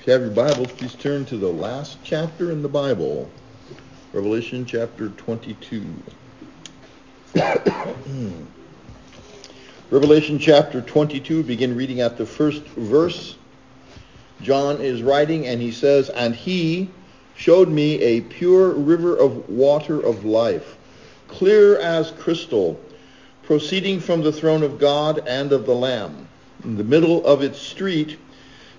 If you have your Bibles, please turn to the last chapter in the Bible, Revelation chapter 22. Revelation chapter 22, begin reading at the first verse. John is writing and he says, And he showed me a pure river of water of life, clear as crystal, proceeding from the throne of God and of the Lamb. In the middle of its street,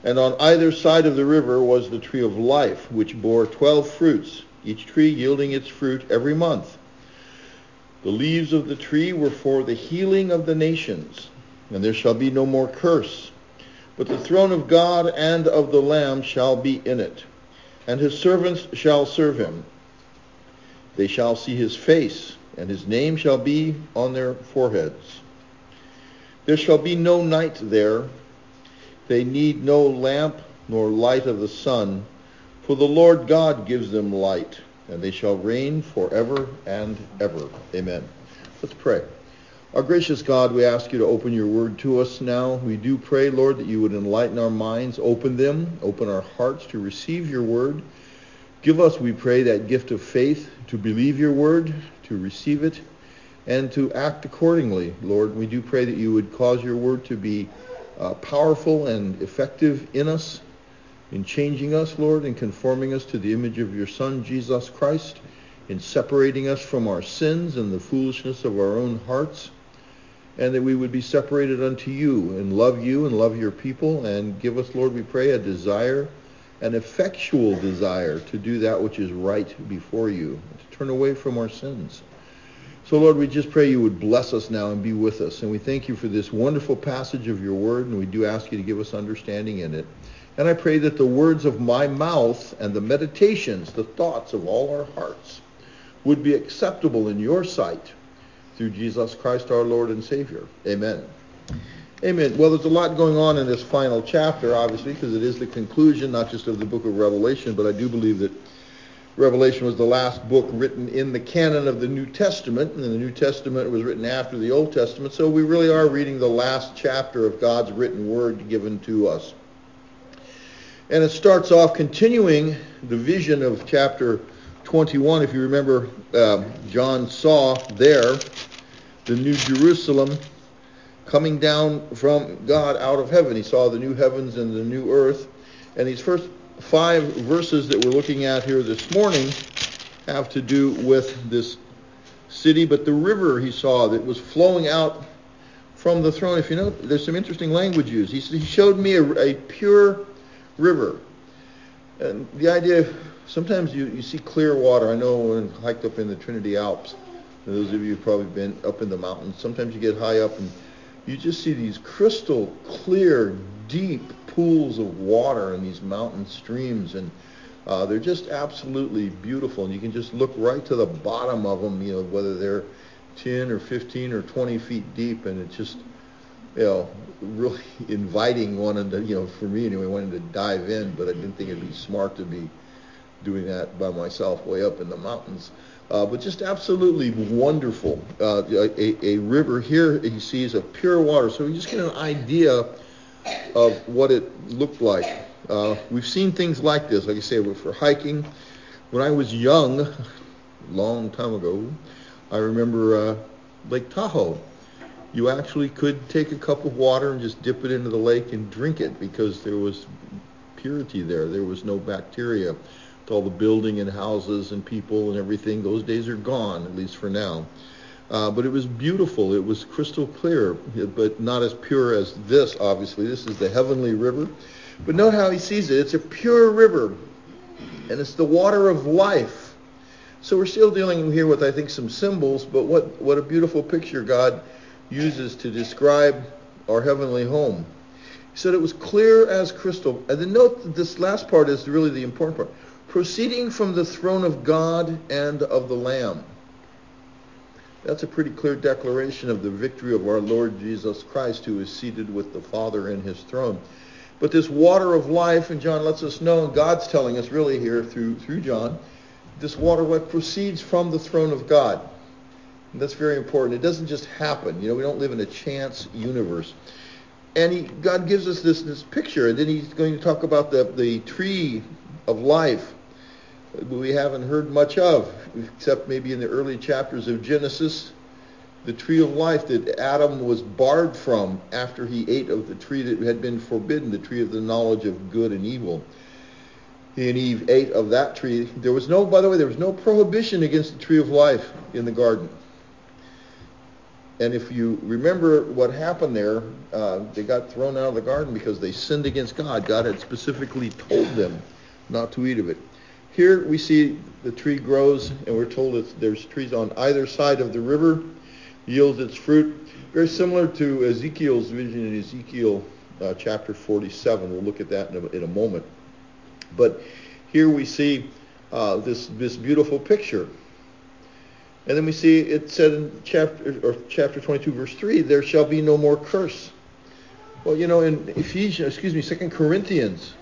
and on either side of the river was the tree of life, which bore twelve fruits, each tree yielding its fruit every month. The leaves of the tree were for the healing of the nations, and there shall be no more curse. But the throne of God and of the Lamb shall be in it, and his servants shall serve him. They shall see his face, and his name shall be on their foreheads. There shall be no night there, they need no lamp nor light of the sun, for the Lord God gives them light, and they shall reign forever and ever. Amen. Let's pray. Our gracious God, we ask you to open your word to us now. We do pray, Lord, that you would enlighten our minds, open them, open our hearts to receive your word. Give us, we pray, that gift of faith to believe your word, to receive it, and to act accordingly. Lord, we do pray that you would cause your word to be uh, powerful and effective in us, in changing us, Lord, in conforming us to the image of your Son, Jesus Christ, in separating us from our sins and the foolishness of our own hearts, and that we would be separated unto you and love you and love your people, and give us, Lord, we pray, a desire, an effectual desire to do that which is right before you, to turn away from our sins. So, Lord, we just pray you would bless us now and be with us. And we thank you for this wonderful passage of your word, and we do ask you to give us understanding in it. And I pray that the words of my mouth and the meditations, the thoughts of all our hearts, would be acceptable in your sight through Jesus Christ our Lord and Savior. Amen. Amen. Well, there's a lot going on in this final chapter, obviously, because it is the conclusion, not just of the book of Revelation, but I do believe that Revelation was the last book written in the canon of the New Testament, and the New Testament was written after the Old Testament, so we really are reading the last chapter of God's written word given to us. And it starts off continuing the vision of chapter 21. If you remember, uh, John saw there the New Jerusalem coming down from God out of heaven. He saw the new heavens and the new earth. And he's first five verses that we're looking at here this morning have to do with this city, but the river he saw that was flowing out from the throne. If you know, there's some interesting language used. He, he showed me a, a, pure river. And the idea, sometimes you, you see clear water. I know when I hiked up in the Trinity Alps, those of you who've probably been up in the mountains, sometimes you get high up and you just see these crystal clear, deep pools of water in these mountain streams, and uh, they're just absolutely beautiful. And you can just look right to the bottom of them, you know, whether they're 10 or 15 or 20 feet deep, and it's just, you know, really inviting one to, you know, for me anyway, wanting to dive in, but I didn't think it'd be smart to be doing that by myself way up in the mountains. Uh, but just absolutely wonderful. Uh, a, a, river here he sees a pure water, so you just get an idea of what it looked like. Uh, we've seen things like this, like I say, for hiking. When I was young, long time ago, I remember uh, Lake Tahoe. You actually could take a cup of water and just dip it into the lake and drink it because there was purity there. There was no bacteria. With all the building and houses and people and everything, those days are gone, at least for now. Uh, but it was beautiful. It was crystal clear, but not as pure as this, obviously. This is the heavenly river. But note how he sees it. It's a pure river, and it's the water of life. So we're still dealing here with, I think, some symbols, but what, what a beautiful picture God uses to describe our heavenly home. He said it was clear as crystal. And then note this last part is really the important part. Proceeding from the throne of God and of the Lamb. That's a pretty clear declaration of the victory of our Lord Jesus Christ, who is seated with the Father in his throne. But this water of life, and John lets us know, and God's telling us really here through, through John, this water what proceeds from the throne of God. And that's very important. It doesn't just happen. You know, we don't live in a chance universe. and he, God gives us this, this picture, and then he's going to talk about the, the tree of life we haven't heard much of, except maybe in the early chapters of Genesis, the tree of life that Adam was barred from after he ate of the tree that had been forbidden, the tree of the knowledge of good and evil. He and Eve ate of that tree. There was no, by the way, there was no prohibition against the tree of life in the garden. And if you remember what happened there, uh, they got thrown out of the garden because they sinned against God. God had specifically told them not to eat of it. Here we see the tree grows, and we're told that there's trees on either side of the river, yields its fruit. Very similar to Ezekiel's vision in Ezekiel uh, chapter 47. We'll look at that in a, in a moment. But here we see uh, this this beautiful picture. And then we see it said in chapter or chapter 22 verse 3, there shall be no more curse. Well, you know, in Ephesians, excuse me, Second Corinthians,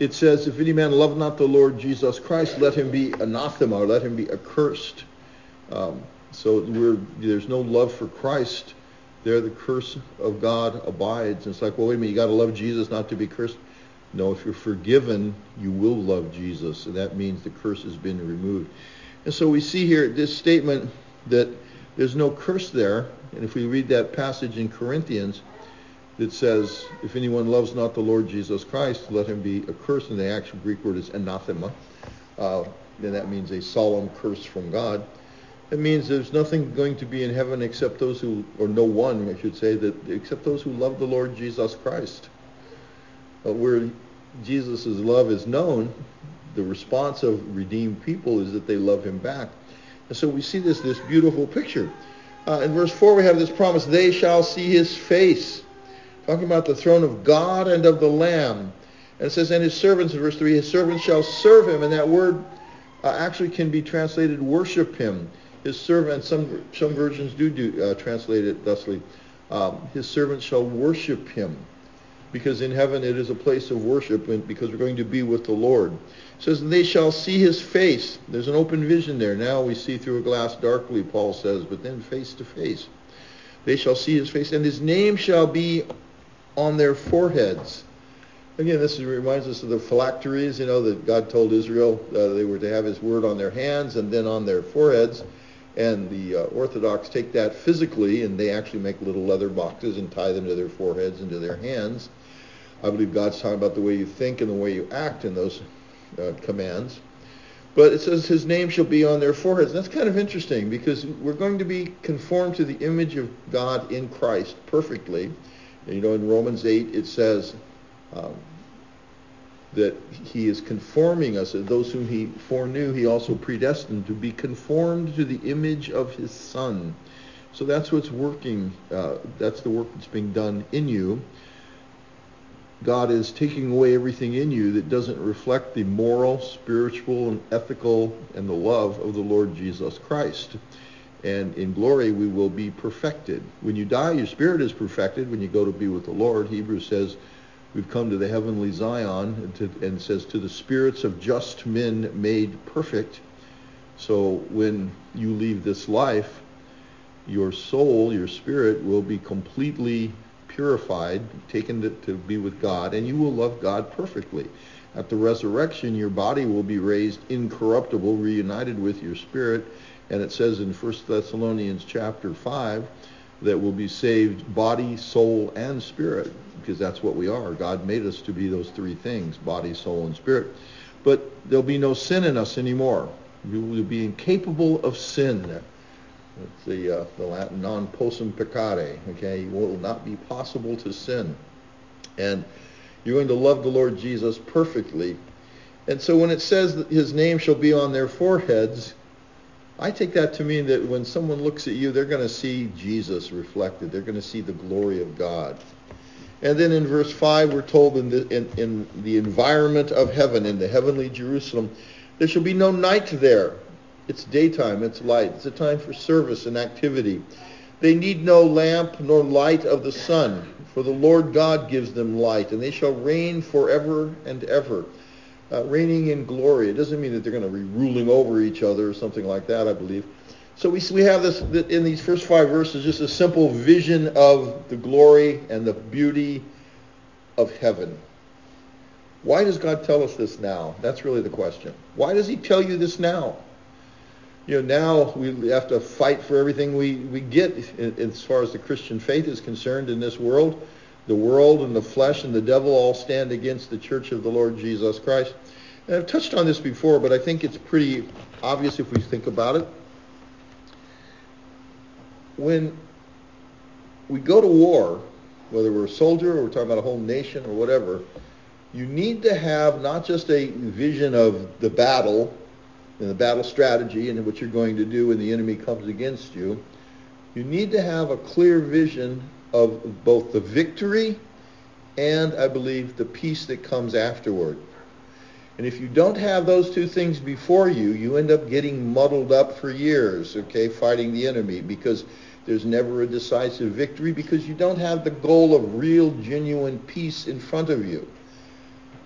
it says, if any man love not the Lord Jesus Christ, let him be anathema, or let him be accursed. Um, so there's no love for Christ. There the curse of God abides. And it's like, well, wait a minute, you got to love Jesus not to be cursed. No, if you're forgiven, you will love Jesus, and that means the curse has been removed. And so we see here this statement that there's no curse there. And if we read that passage in Corinthians, that says, if anyone loves not the Lord Jesus Christ, let him be accursed. And the actual Greek word is anathema. Uh, and that means a solemn curse from God. It means there's nothing going to be in heaven except those who, or no one, I should say, that except those who love the Lord Jesus Christ. Uh, where Jesus' love is known, the response of redeemed people is that they love him back. And so we see this, this beautiful picture. Uh, in verse 4 we have this promise, they shall see his face. Talking about the throne of God and of the Lamb. And it says, and his servants, in verse 3, his servants shall serve him. And that word uh, actually can be translated worship him. His servant, some, some versions do, do uh, translate it thusly. Um, his servants shall worship him because in heaven it is a place of worship and because we're going to be with the Lord. It says, they shall see his face. There's an open vision there. Now we see through a glass darkly, Paul says, but then face to face. They shall see his face, and his name shall be on their foreheads. Again, this reminds us of the phylacteries, you know, that God told Israel uh, they were to have his word on their hands and then on their foreheads. And the uh, Orthodox take that physically, and they actually make little leather boxes and tie them to their foreheads and to their hands. I believe God's talking about the way you think and the way you act in those uh, commands. But it says his name shall be on their foreheads. That's kind of interesting because we're going to be conformed to the image of God in Christ perfectly. You know, in Romans 8 it says um, that he is conforming us. Those whom he foreknew, he also predestined to be conformed to the image of his Son. So that's what's working. Uh, that's the work that's being done in you. God is taking away everything in you that doesn't reflect the moral, spiritual, and ethical and the love of the Lord Jesus Christ. And in glory we will be perfected. When you die, your spirit is perfected when you go to be with the Lord. Hebrews says we've come to the heavenly Zion and, to, and says to the spirits of just men made perfect. So when you leave this life, your soul, your spirit will be completely purified, taken to, to be with God, and you will love God perfectly. At the resurrection, your body will be raised incorruptible, reunited with your spirit. And it says in 1 Thessalonians chapter 5 that we'll be saved body, soul, and spirit, because that's what we are. God made us to be those three things, body, soul, and spirit. But there'll be no sin in us anymore. We will be incapable of sin. It's the, uh, the Latin non possum peccare. Okay, it will not be possible to sin, and you're going to love the Lord Jesus perfectly. And so when it says that His name shall be on their foreheads, I take that to mean that when someone looks at you, they're going to see Jesus reflected. They're going to see the glory of God. And then in verse 5, we're told in the, in, in the environment of heaven, in the heavenly Jerusalem, there shall be no night there. It's daytime, it's light. It's a time for service and activity. They need no lamp nor light of the sun, for the Lord God gives them light, and they shall reign forever and ever. Uh, reigning in glory. It doesn't mean that they're going to be ruling over each other or something like that, I believe. So we, we have this in these first five verses, just a simple vision of the glory and the beauty of heaven. Why does God tell us this now? That's really the question. Why does he tell you this now? You know, now we have to fight for everything we, we get as far as the Christian faith is concerned in this world. The world and the flesh and the devil all stand against the church of the Lord Jesus Christ. And I've touched on this before, but I think it's pretty obvious if we think about it when we go to war, whether we're a soldier or we're talking about a whole nation or whatever, you need to have not just a vision of the battle and the battle strategy and what you're going to do when the enemy comes against you. You need to have a clear vision of both the victory and, I believe, the peace that comes afterward. And if you don't have those two things before you, you end up getting muddled up for years, okay, fighting the enemy because there's never a decisive victory because you don't have the goal of real, genuine peace in front of you.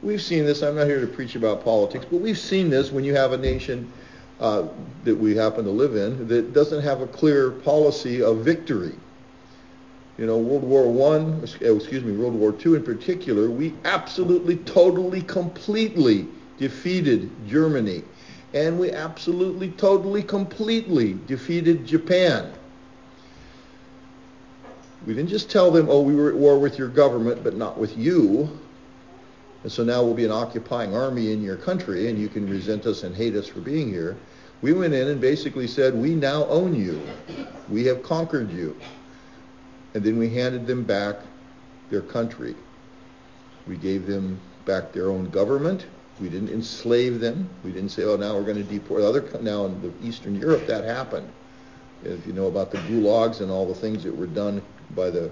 We've seen this. I'm not here to preach about politics, but we've seen this when you have a nation uh, that we happen to live in that doesn't have a clear policy of victory. You know, World War One, excuse me, World War Two in particular, we absolutely, totally, completely defeated Germany, and we absolutely, totally, completely defeated Japan. We didn't just tell them, oh, we were at war with your government, but not with you. And so now we'll be an occupying army in your country, and you can resent us and hate us for being here. We went in and basically said, we now own you. We have conquered you. And then we handed them back their country. We gave them back their own government. We didn't enslave them. We didn't say, oh, now we're going to deport. Other now in the Eastern Europe that happened. If you know about the gulags and all the things that were done by the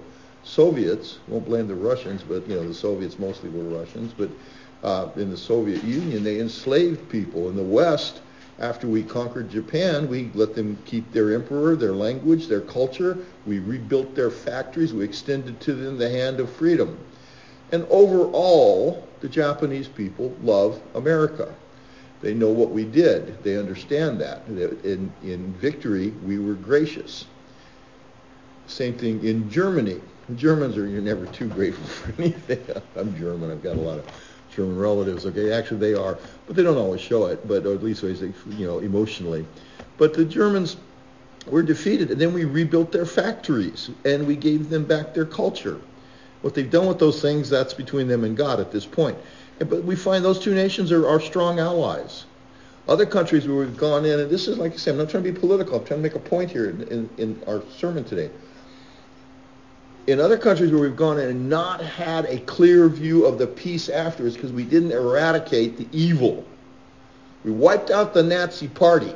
Soviets. Won't blame the Russians, but you know the Soviets mostly were Russians. But uh, in the Soviet Union, they enslaved people. In the West, after we conquered Japan, we let them keep their emperor, their language, their culture. We rebuilt their factories. We extended to them the hand of freedom. And overall, the Japanese people love America. They know what we did. They understand that. In, in victory, we were gracious. Same thing in Germany. Germans are you're never too grateful for anything. I'm German. I've got a lot of German relatives. Okay, actually they are, but they don't always show it. But at least you know, emotionally. But the Germans were defeated, and then we rebuilt their factories and we gave them back their culture. What they've done with those things, that's between them and God at this point. But we find those two nations are, are strong allies. Other countries where we've gone in, and this is like I said, I'm not trying to be political. I'm trying to make a point here in, in, in our sermon today in other countries where we've gone in and not had a clear view of the peace afterwards because we didn't eradicate the evil. We wiped out the Nazi party.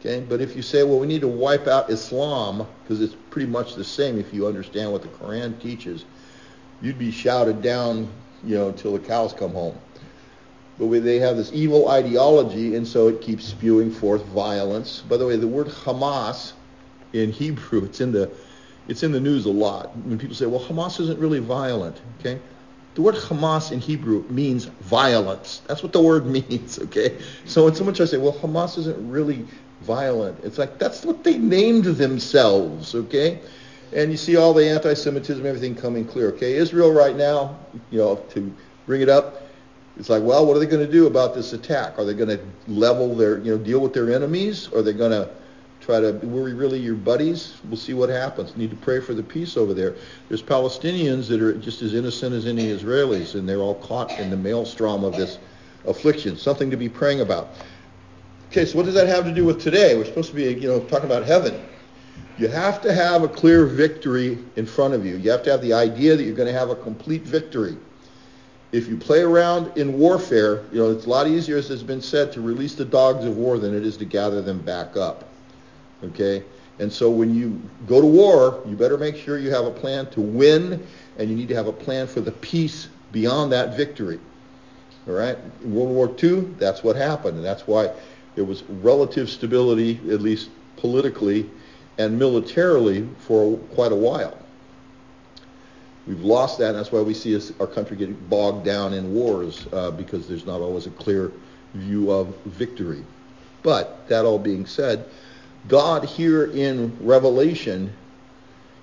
Okay, but if you say, well, we need to wipe out Islam because it's pretty much the same if you understand what the Quran teaches, you'd be shouted down, you know, until the cows come home. But they have this evil ideology, and so it keeps spewing forth violence. By the way, the word Hamas in Hebrew, it's in the it's in the news a lot when people say, well, Hamas isn't really violent. Okay? The word Hamas in Hebrew means violence. That's what the word means, okay? So when someone tries to say, well, Hamas isn't really violent, it's like that's what they named themselves, okay? And you see all the anti-Semitism, everything coming clear, okay? Israel right now, you know, to bring it up, it's like, well, what are they going to do about this attack? Are they going to level their, you know, deal with their enemies? Are they going to try to, were we really your buddies? We'll see what happens. Need to pray for the peace over there. There's Palestinians that are just as innocent as any Israelis, and they're all caught in the maelstrom of this affliction. Something to be praying about. Okay, so what does that have to do with today? We're supposed to be, you know, talking about heaven. You have to have a clear victory in front of you. You have to have the idea that you're going to have a complete victory. If you play around in warfare, you know, it's a lot easier, as has been said, to release the dogs of war than it is to gather them back up. Okay? And so when you go to war, you better make sure you have a plan to win, and you need to have a plan for the peace beyond that victory. All right? In World War II, that's what happened, and that's why there was relative stability, at least politically and militarily, for quite a while. We've lost that, and that's why we see our country getting bogged down in wars, uh, because there's not always a clear view of victory. But that all being said, God here in Revelation,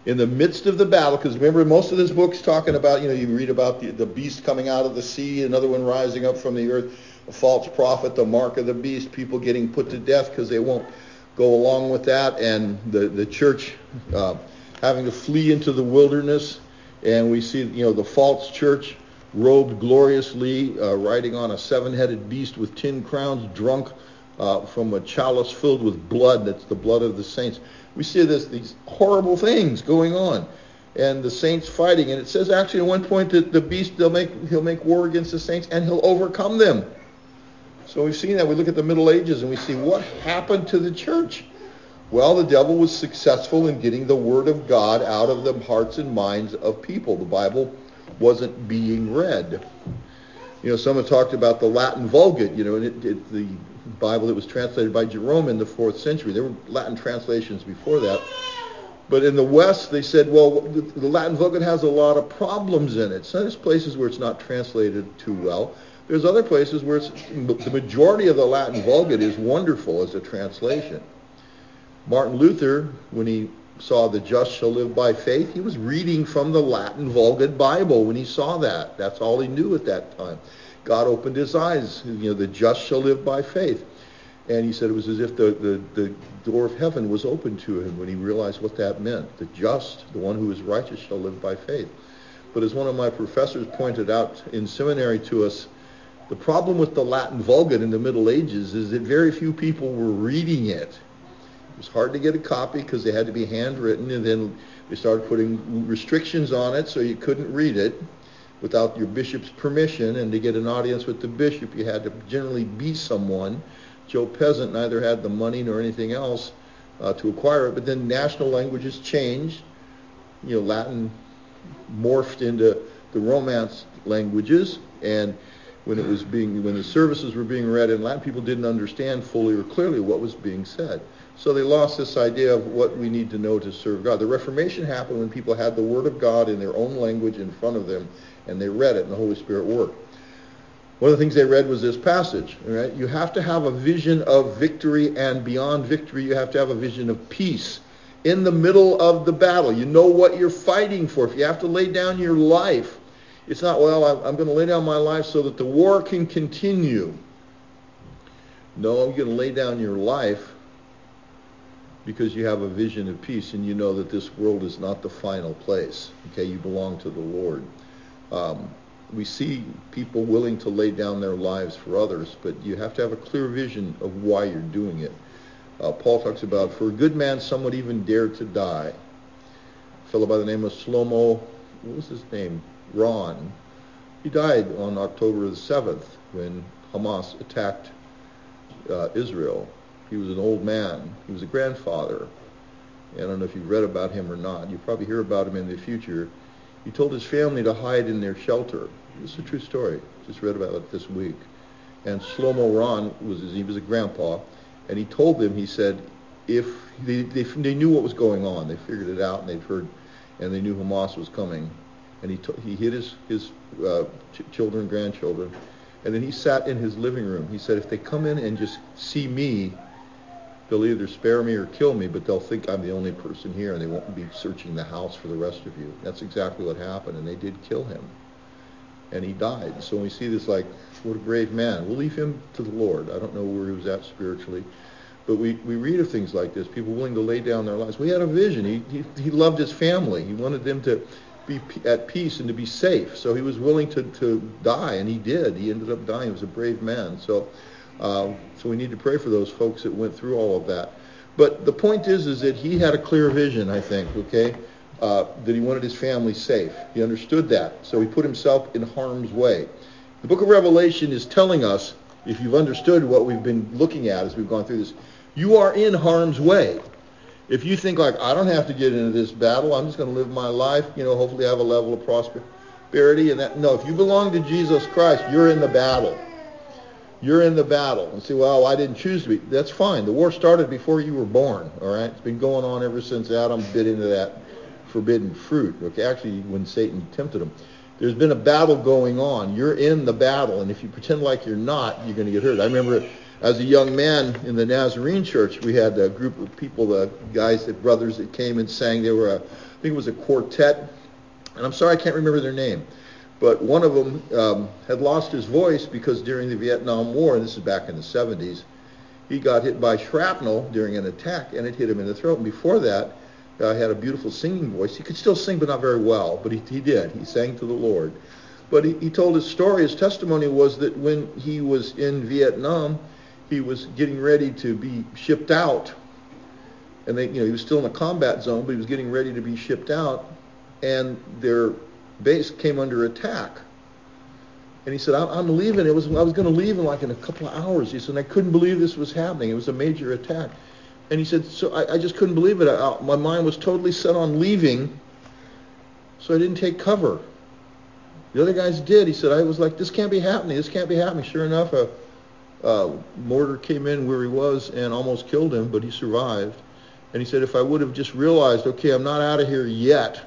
in the midst of the battle, because remember most of this book's talking about, you know, you read about the, the beast coming out of the sea, another one rising up from the earth, a false prophet, the mark of the beast, people getting put to death because they won't go along with that, and the, the church uh, having to flee into the wilderness. And we see, you know, the false church robed gloriously, uh, riding on a seven-headed beast with ten crowns, drunk uh, from a chalice filled with blood. That's the blood of the saints. We see this these horrible things going on, and the saints fighting. And it says actually at one point that the beast they'll make he'll make war against the saints and he'll overcome them. So we've seen that. We look at the Middle Ages and we see what happened to the church. Well, the devil was successful in getting the word of God out of the hearts and minds of people. The Bible wasn't being read. You know, someone talked about the Latin Vulgate, you know, and it, it, the Bible that was translated by Jerome in the fourth century. There were Latin translations before that. But in the West, they said, well, the Latin Vulgate has a lot of problems in it. So there's places where it's not translated too well. There's other places where the majority of the Latin Vulgate is wonderful as a translation. Martin Luther, when he saw the just shall live by faith, he was reading from the Latin Vulgate Bible when he saw that. That's all he knew at that time. God opened his eyes. You know, the just shall live by faith. And he said it was as if the, the, the door of heaven was open to him when he realized what that meant. The just, the one who is righteous, shall live by faith. But as one of my professors pointed out in seminary to us, the problem with the Latin Vulgate in the Middle Ages is that very few people were reading it. It was hard to get a copy because they had to be handwritten, and then they started putting restrictions on it so you couldn't read it without your bishop's permission. And to get an audience with the bishop, you had to generally be someone. Joe Peasant neither had the money nor anything else uh, to acquire it. But then national languages changed. You know, Latin morphed into the Romance languages, and when it was being when the services were being read in Latin, people didn't understand fully or clearly what was being said. So they lost this idea of what we need to know to serve God. The Reformation happened when people had the Word of God in their own language in front of them, and they read it, and the Holy Spirit worked. One of the things they read was this passage. Right? You have to have a vision of victory, and beyond victory, you have to have a vision of peace. In the middle of the battle, you know what you're fighting for. If you have to lay down your life, it's not, well, I'm going to lay down my life so that the war can continue. No, I'm going to lay down your life because you have a vision of peace and you know that this world is not the final place. Okay, you belong to the Lord. Um, we see people willing to lay down their lives for others, but you have to have a clear vision of why you're doing it. Uh, Paul talks about, for a good man, some would even dare to die. A fellow by the name of Shlomo, what was his name? Ron. He died on October the 7th when Hamas attacked uh, Israel. He was an old man. He was a grandfather. I don't know if you've read about him or not. You'll probably hear about him in the future. He told his family to hide in their shelter. This is a true story. Just read about it this week. And Shlomo Ron was he was a grandpa, and he told them he said if they, they, they knew what was going on, they figured it out, and they'd heard, and they knew Hamas was coming and he, t- he hid his, his uh, ch- children, grandchildren, and then he sat in his living room. He said, if they come in and just see me, they'll either spare me or kill me, but they'll think I'm the only person here, and they won't be searching the house for the rest of you. That's exactly what happened, and they did kill him. And he died. So we see this like, what a brave man. We'll leave him to the Lord. I don't know where he was at spiritually. But we, we read of things like this, people willing to lay down their lives. We had a vision. He, he, he loved his family. He wanted them to be at peace and to be safe. So he was willing to, to die, and he did. He ended up dying. He was a brave man. So, uh, so we need to pray for those folks that went through all of that. But the point is, is that he had a clear vision, I think, okay, uh, that he wanted his family safe. He understood that. So he put himself in harm's way. The book of Revelation is telling us, if you've understood what we've been looking at as we've gone through this, you are in harm's way if you think like I don't have to get into this battle, I'm just going to live my life, you know, hopefully have a level of prosperity and that no, if you belong to Jesus Christ, you're in the battle. You're in the battle. And say, well, I didn't choose to be. That's fine. The war started before you were born, all right? It's been going on ever since Adam bit into that forbidden fruit. Okay, actually when Satan tempted him. There's been a battle going on. You're in the battle, and if you pretend like you're not, you're going to get hurt. I remember as a young man in the Nazarene church, we had a group of people, the guys, the brothers that came and sang. They were, a, I think it was a quartet, and I'm sorry I can't remember their name, but one of them um, had lost his voice because during the Vietnam War, and this is back in the 70s, he got hit by shrapnel during an attack, and it hit him in the throat. And before that, uh, had a beautiful singing voice. He could still sing, but not very well, but he, he did. He sang to the Lord. But he, he told his story. His testimony was that when he was in Vietnam, he was getting ready to be shipped out. And they, you know, he was still in a combat zone, but he was getting ready to be shipped out. And their base came under attack. And he said, I'm leaving. It was I was going to leave in like in a couple of hours. He said, I couldn't believe this was happening. It was a major attack. And he said, so I, I just couldn't believe it. I, my mind was totally set on leaving, so I didn't take cover. The other guys did. He said, I was like, this can't be happening. This can't be happening. Sure enough, a, a mortar came in where he was and almost killed him, but he survived. And he said, if I would have just realized, okay, I'm not out of here yet,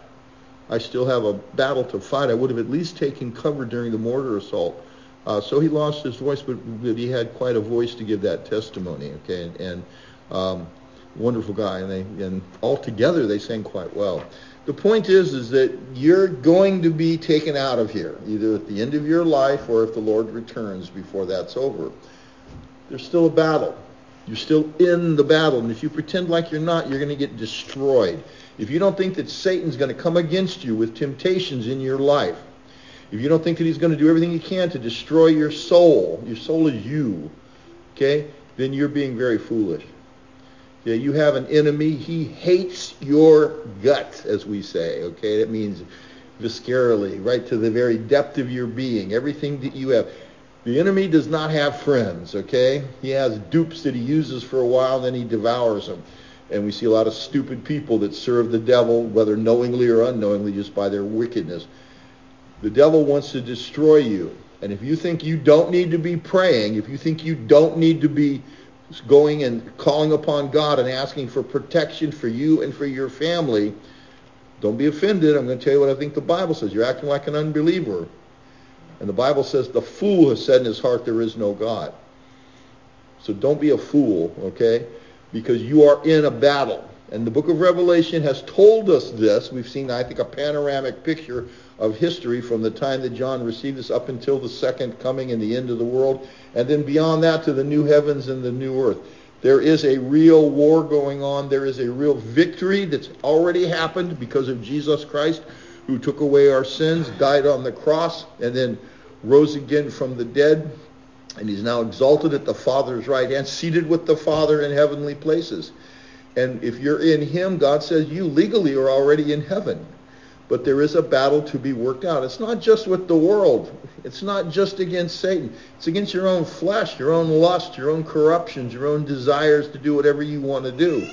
I still have a battle to fight, I would have at least taken cover during the mortar assault. Uh, so he lost his voice, but, but, he had quite a voice to give that testimony. Okay, and, and um, wonderful guy, and they and they sang quite well. The point is is that you're going to be taken out of here either at the end of your life or if the lord returns before that's over. There's still a battle. You're still in the battle and if you pretend like you're not you're going to get destroyed if you don't think that satan's going to come against you with temptations in your life if you don't think that he's going to do everything he can to destroy your soul your soul is you okay then you're being very foolish yeah, you have an enemy. He hates your guts, as we say. Okay, that means viscerally, right to the very depth of your being, everything that you have. The enemy does not have friends. Okay, he has dupes that he uses for a while, then he devours them. And we see a lot of stupid people that serve the devil, whether knowingly or unknowingly, just by their wickedness. The devil wants to destroy you. And if you think you don't need to be praying, if you think you don't need to be going and calling upon God and asking for protection for you and for your family, don't be offended. I'm going to tell you what I think the Bible says. You're acting like an unbeliever. And the Bible says the fool has said in his heart there is no God. So don't be a fool, okay? Because you are in a battle. And the book of Revelation has told us this. We've seen, I think, a panoramic picture of history from the time that John received this up until the second coming and the end of the world, and then beyond that to the new heavens and the new earth. There is a real war going on. There is a real victory that's already happened because of Jesus Christ, who took away our sins, died on the cross, and then rose again from the dead. And he's now exalted at the Father's right hand, seated with the Father in heavenly places. And if you're in him, God says you legally are already in heaven but there is a battle to be worked out. It's not just with the world. It's not just against Satan. It's against your own flesh, your own lust, your own corruptions, your own desires to do whatever you want to do.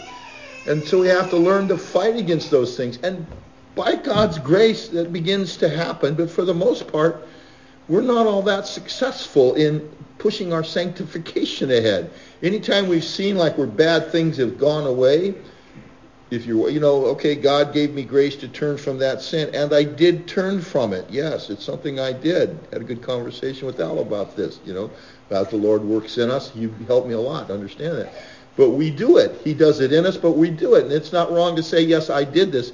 And so we have to learn to fight against those things. And by God's grace, that begins to happen. But for the most part, we're not all that successful in pushing our sanctification ahead. Anytime we've seen like where bad things have gone away, if you're, you know, okay, God gave me grace to turn from that sin, and I did turn from it. Yes, it's something I did. Had a good conversation with Al about this, you know, about the Lord works in us. You helped me a lot understand that. But we do it. He does it in us, but we do it. And it's not wrong to say, yes, I did this.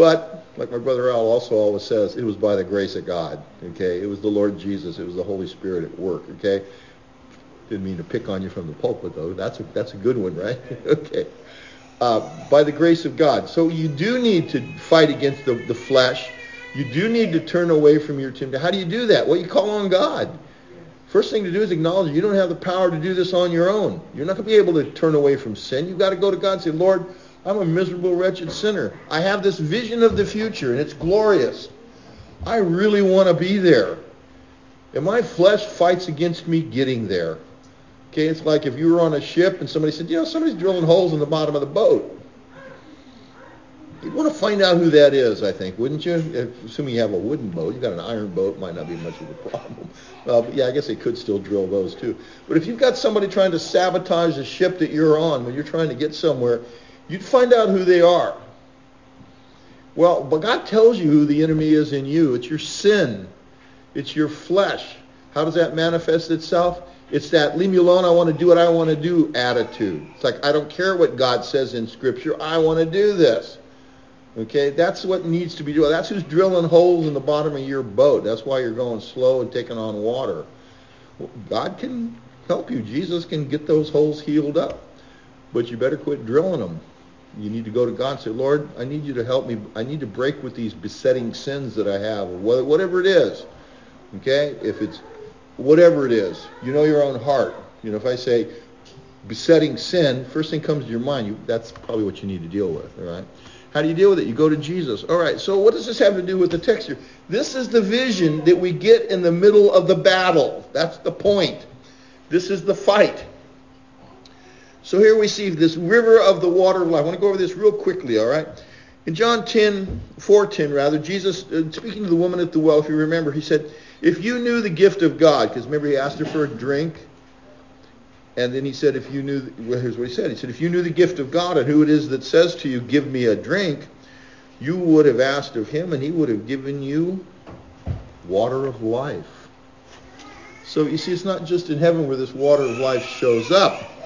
But, like my brother Al also always says, it was by the grace of God. Okay? It was the Lord Jesus. It was the Holy Spirit at work. Okay? Didn't mean to pick on you from the pulpit, though. That's a, that's a good one, right? okay uh, by the grace of God. So you do need to fight against the, the flesh. You do need to turn away from your temptation. How do you do that? Well, you call on God. First thing to do is acknowledge you don't have the power to do this on your own. You're not going to be able to turn away from sin. You've got to go to God and say, Lord, I'm a miserable, wretched sinner. I have this vision of the future, and it's glorious. I really want to be there. And my flesh fights against me getting there. Okay, it's like if you were on a ship and somebody said, you know, somebody's drilling holes in the bottom of the boat. You'd want to find out who that is, I think, wouldn't you? Assuming you have a wooden boat. You've got an iron boat, might not be much of a problem. But yeah, I guess they could still drill those too. But if you've got somebody trying to sabotage the ship that you're on when you're trying to get somewhere, you'd find out who they are. Well, but God tells you who the enemy is in you. It's your sin. It's your flesh. How does that manifest itself? It's that leave me alone, I want to do what I want to do attitude. It's like I don't care what God says in Scripture, I want to do this. Okay, that's what needs to be done. That's who's drilling holes in the bottom of your boat. That's why you're going slow and taking on water. God can help you. Jesus can get those holes healed up. But you better quit drilling them. You need to go to God and say, Lord, I need you to help me. I need to break with these besetting sins that I have, or whatever it is. Okay? If it's whatever it is, you know your own heart. You know, if I say besetting sin, first thing comes to your mind, you, that's probably what you need to deal with. All right? How do you deal with it? You go to Jesus. All right, so what does this have to do with the text here? This is the vision that we get in the middle of the battle. That's the point. This is the fight. So here we see this river of the water of life. I want to go over this real quickly, all right? In John 10, 410 rather, Jesus, uh, speaking to the woman at the well, if you remember, he said, if you knew the gift of God, because remember he asked her for a drink, and then he said, if you knew, well, here's what he said. He said, if you knew the gift of God and who it is that says to you, give me a drink, you would have asked of him and he would have given you water of life. So you see, it's not just in heaven where this water of life shows up.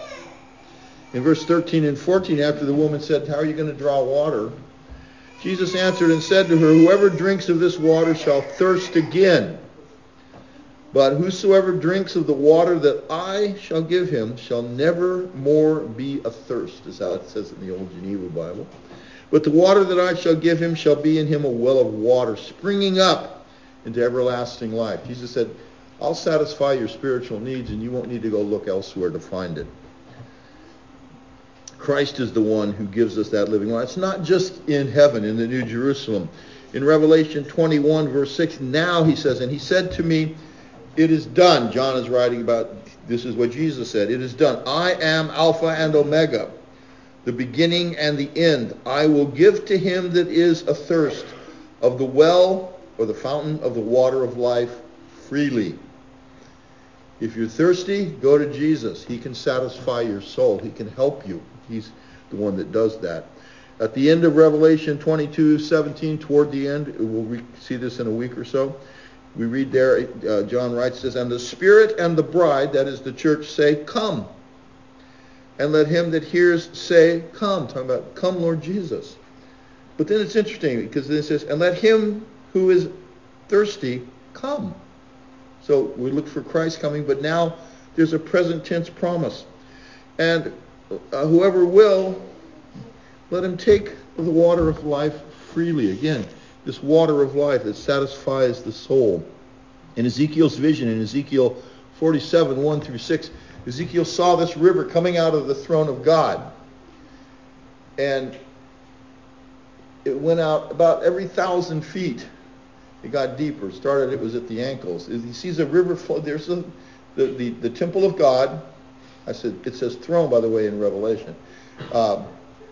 In verse 13 and 14, after the woman said, how are you going to draw water? Jesus answered and said to her, whoever drinks of this water shall thirst again. But whosoever drinks of the water that I shall give him shall never more be athirst, is how it says in the old Geneva Bible. But the water that I shall give him shall be in him a well of water, springing up into everlasting life. Jesus said, I'll satisfy your spiritual needs, and you won't need to go look elsewhere to find it. Christ is the one who gives us that living water. It's not just in heaven, in the New Jerusalem. In Revelation 21, verse 6, now he says, And he said to me, it is done. John is writing about this is what Jesus said. It is done. I am Alpha and Omega, the beginning and the end. I will give to him that is athirst of the well or the fountain of the water of life freely. If you're thirsty, go to Jesus. He can satisfy your soul. He can help you. He's the one that does that. At the end of Revelation 22, 17, toward the end, we'll see this in a week or so, we read there, uh, John writes this, and the Spirit and the bride, that is the church, say, come. And let him that hears say, come. Talking about, come, Lord Jesus. But then it's interesting because then it says, and let him who is thirsty come. So we look for Christ coming, but now there's a present tense promise. And uh, whoever will, let him take the water of life freely. Again, this water of life that satisfies the soul. In Ezekiel's vision, in Ezekiel 47, 1 through 6, Ezekiel saw this river coming out of the throne of God. And it went out about every thousand feet. It got deeper. Started, it was at the ankles. He sees a river flow. There's a, the, the, the temple of God. I said, it says throne, by the way, in Revelation. Um,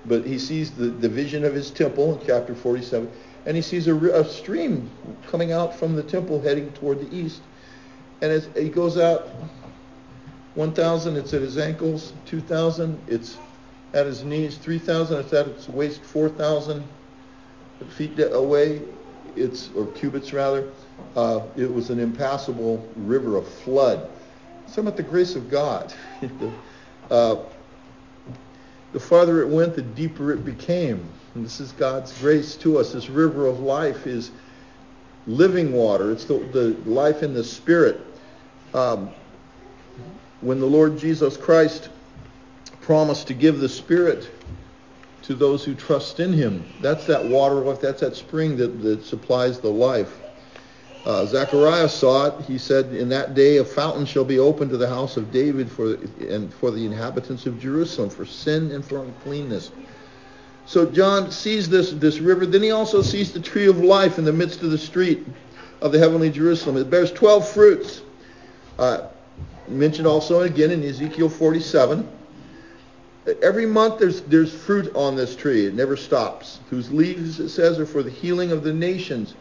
but he sees the, the vision of his temple in chapter 47 and he sees a, a stream coming out from the temple heading toward the east. And as he goes out 1,000, it's at his ankles. 2,000, it's at his knees. 3,000, it's at its waist. 4,000 feet away, it's or cubits rather. Uh, it was an impassable river of flood. Some about the grace of God. uh, the farther it went, the deeper it became. And this is God's grace to us. This river of life is living water. It's the, the life in the Spirit. Um, when the Lord Jesus Christ promised to give the Spirit to those who trust in him, that's that water. That's that spring that, that supplies the life. Uh, Zechariah saw it. He said, "In that day, a fountain shall be opened to the house of David for and for the inhabitants of Jerusalem for sin and for uncleanness." So John sees this, this river. Then he also sees the tree of life in the midst of the street of the heavenly Jerusalem. It bears 12 fruits. Uh, mentioned also again in Ezekiel 47. Every month there's, there's fruit on this tree. It never stops. Whose leaves, it says, are for the healing of the nations.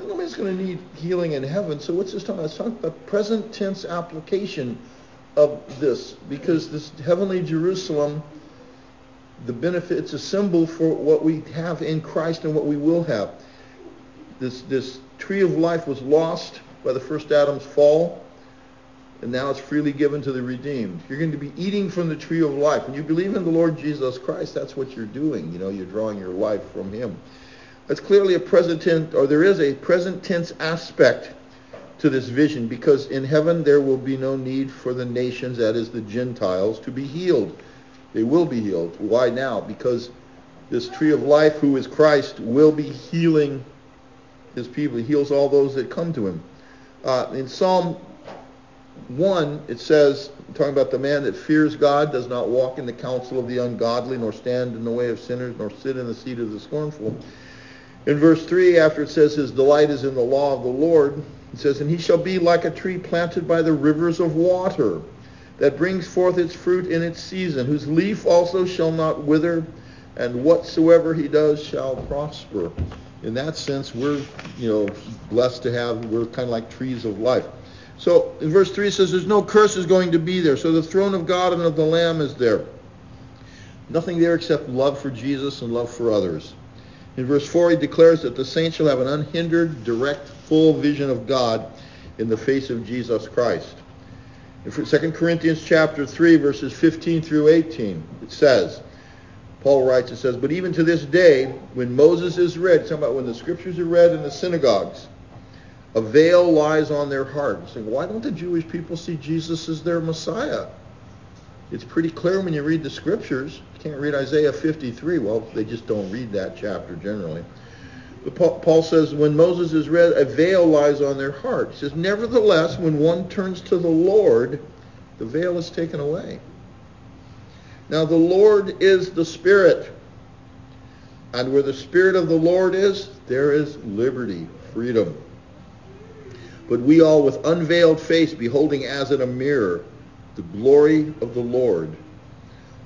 Nobody's going to need healing in heaven. So what's this talking about? It's talking about present tense application of this. Because this heavenly Jerusalem the benefit, it's a symbol for what we have in Christ and what we will have. This, this tree of life was lost by the first Adam's fall. and now it's freely given to the redeemed. You're going to be eating from the tree of life. When you believe in the Lord Jesus Christ, that's what you're doing. You know, you're drawing your life from him. That's clearly a present tense, or there is a present tense aspect to this vision because in heaven there will be no need for the nations, that is the Gentiles, to be healed. They will be healed. Why now? Because this tree of life, who is Christ, will be healing his people. He heals all those that come to him. Uh, in Psalm 1, it says, talking about the man that fears God, does not walk in the counsel of the ungodly, nor stand in the way of sinners, nor sit in the seat of the scornful. In verse 3, after it says, his delight is in the law of the Lord, it says, and he shall be like a tree planted by the rivers of water, that brings forth its fruit in its season, whose leaf also shall not wither, and whatsoever he does shall prosper. In that sense, we're, you know, blessed to have, we're kind of like trees of life. So in verse 3 it says there's no curse is going to be there. So the throne of God and of the Lamb is there. Nothing there except love for Jesus and love for others. In verse 4 he declares that the saints shall have an unhindered, direct, full vision of God in the face of Jesus Christ. In 2 Corinthians chapter 3 verses 15 through 18 it says, Paul writes, it says, But even to this day, when Moses is read, talking about when the scriptures are read in the synagogues, a veil lies on their heart. Saying, why don't the Jewish people see Jesus as their Messiah? It's pretty clear when you read the scriptures. You can't read Isaiah 53. Well, they just don't read that chapter generally. But Paul says, when Moses is read, a veil lies on their heart. He says, nevertheless, when one turns to the Lord, the veil is taken away. Now, the Lord is the Spirit. And where the Spirit of the Lord is, there is liberty, freedom. But we all with unveiled face, beholding as in a mirror the glory of the Lord,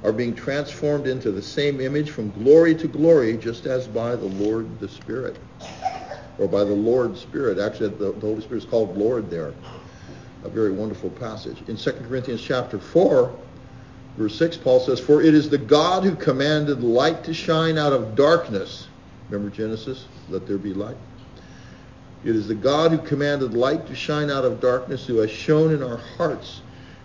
are being transformed into the same image from glory to glory, just as by the Lord the Spirit. Or by the Lord Spirit. Actually, the, the Holy Spirit is called Lord there. A very wonderful passage. In 2 Corinthians chapter 4, verse 6, Paul says, For it is the God who commanded light to shine out of darkness. Remember Genesis? Let there be light. It is the God who commanded light to shine out of darkness, who has shone in our hearts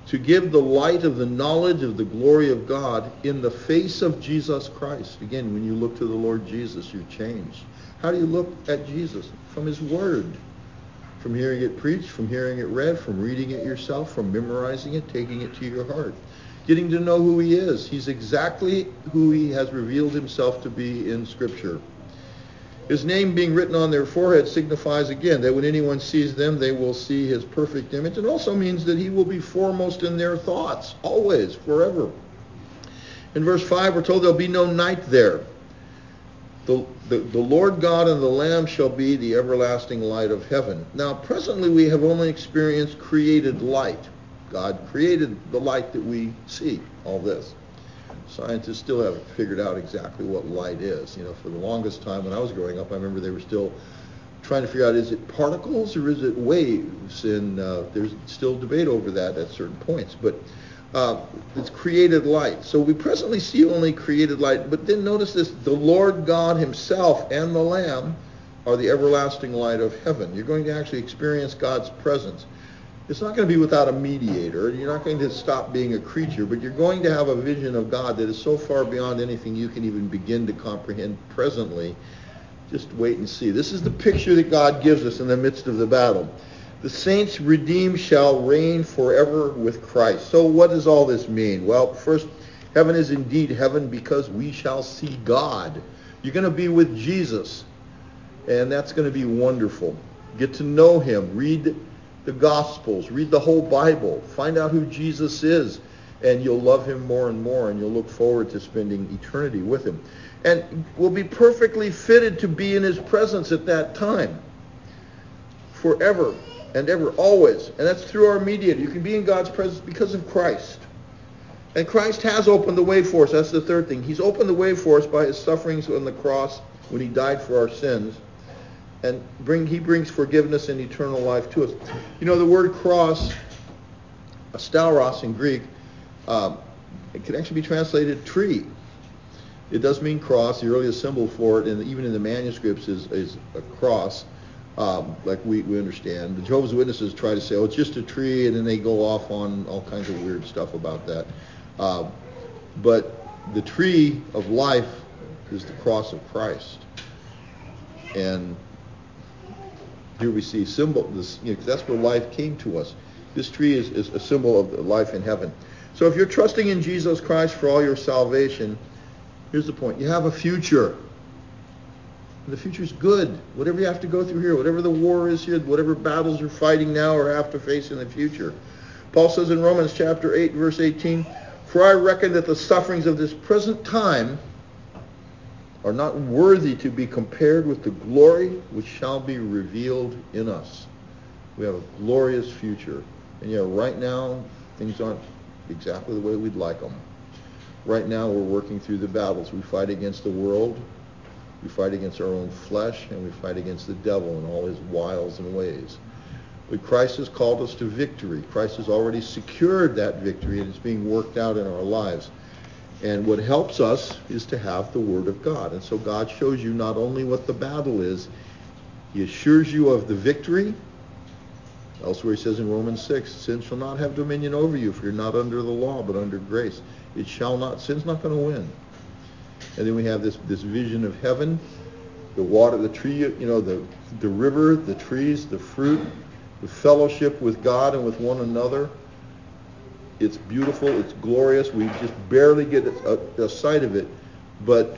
to give the light of the knowledge of the glory of God in the face of Jesus Christ. Again, when you look to the Lord Jesus, you change. How do you look at Jesus? From his word. From hearing it preached, from hearing it read, from reading it yourself, from memorizing it, taking it to your heart. Getting to know who he is. He's exactly who he has revealed himself to be in Scripture. His name being written on their forehead signifies again that when anyone sees them, they will see his perfect image. It also means that he will be foremost in their thoughts, always, forever. In verse 5, we're told there'll be no night there. The, the, the, Lord God and the Lamb shall be the everlasting light of heaven. Now, presently we have only experienced created light. God created the light that we see, all this. Scientists still haven't figured out exactly what light is. You know, for the longest time when I was growing up, I remember they were still trying to figure out is it particles or is it waves, and uh, there's still debate over that at certain points. But uh, it's created light. So we presently see only created light. But then notice this: the Lord God Himself and the Lamb are the everlasting light of heaven. You're going to actually experience God's presence. It's not going to be without a mediator. You're not going to stop being a creature, but you're going to have a vision of God that is so far beyond anything you can even begin to comprehend presently. Just wait and see. This is the picture that God gives us in the midst of the battle. The saints redeemed shall reign forever with Christ. So what does all this mean? Well, first, heaven is indeed heaven because we shall see God. You're going to be with Jesus, and that's going to be wonderful. Get to know him. Read the Gospels, read the whole Bible, find out who Jesus is, and you'll love him more and more, and you'll look forward to spending eternity with him. And will be perfectly fitted to be in his presence at that time, forever and ever, always. And that's through our mediator. You can be in God's presence because of Christ. And Christ has opened the way for us. That's the third thing. He's opened the way for us by his sufferings on the cross when he died for our sins and bring he brings forgiveness and eternal life to us. You know, the word cross, a stauros in Greek, um, it can actually be translated tree. It does mean cross. The earliest symbol for it, and even in the manuscripts, is, is a cross. um, like we, we understand. The Jehovah's Witnesses try to say, oh, it's just a tree, and then they go off on all kinds of weird stuff about that. Uh, but the tree of life is the cross of Christ. And here we see symbol. This, you know, that's where life came to us. This tree is, is a symbol of life in heaven. So if you're trusting in Jesus Christ for all your salvation, here's the point. You have a future. And the future is good. Whatever you have to go through here, whatever the war is here, whatever battles you're fighting now or have to face in the future. Paul says in Romans chapter 8, verse 18, For I reckon that the sufferings of this present time are not worthy to be compared with the glory which shall be revealed in us. We have a glorious future. And yet right now, things aren't exactly the way we'd like them. Right now, we're working through the battles. We fight against the world. We fight against our own flesh, and we fight against the devil and all his wiles and ways. But Christ has called us to victory. Christ has already secured that victory, and it's being worked out in our lives. And what helps us is to have the Word of God. And so God shows you not only what the battle is, He assures you of the victory. Elsewhere He says in Romans 6, sin shall not have dominion over you if you're not under the law, but under grace. It shall not, sin's not going to win. And then we have this, this vision of heaven, the water, the tree, you know, the, the river, the trees, the fruit, the fellowship with God and with one another it's beautiful. It's glorious. We just barely get a, a, sight of it, but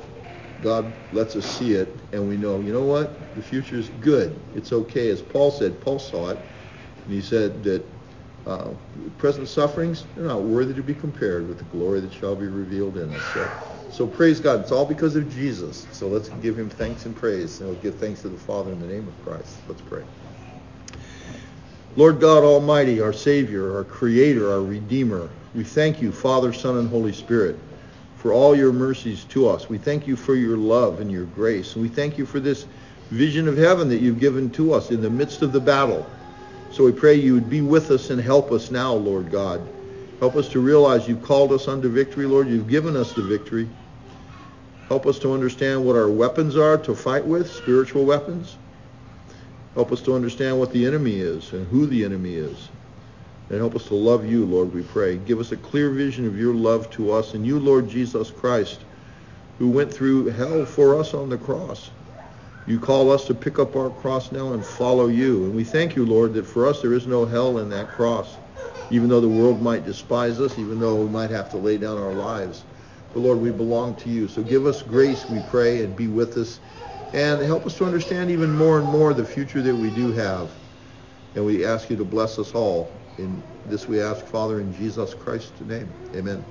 God lets us see it, and we know, you know what? The future is good. It's okay. As Paul said, Paul saw it, and he said that uh, present sufferings are not worthy to be compared with the glory that shall be revealed in us. So, so praise God. It's all because of Jesus. So let's give him thanks and praise, and we'll give thanks to the Father in the name of Christ. Let's pray. Lord God Almighty, our Savior, our Creator, our Redeemer, we thank you, Father, Son, and Holy Spirit, for all your mercies to us. We thank you for your love and your grace. And we thank you for this vision of heaven that you've given to us in the midst of the battle. So we pray you would be with us and help us now, Lord God. Help us to realize you've called us unto victory, Lord. You've given us the victory. Help us to understand what our weapons are to fight with, spiritual weapons. Help us to understand what the enemy is and who the enemy is. And help us to love you, Lord, we pray. Give us a clear vision of your love to us and you, Lord Jesus Christ, who went through hell for us on the cross. You call us to pick up our cross now and follow you. And we thank you, Lord, that for us there is no hell in that cross, even though the world might despise us, even though we might have to lay down our lives. But Lord, we belong to you. So give us grace, we pray, and be with us and help us to understand even more and more the future that we do have. And we ask you to bless us all. In this we ask, Father, in Jesus Christ's name. Amen.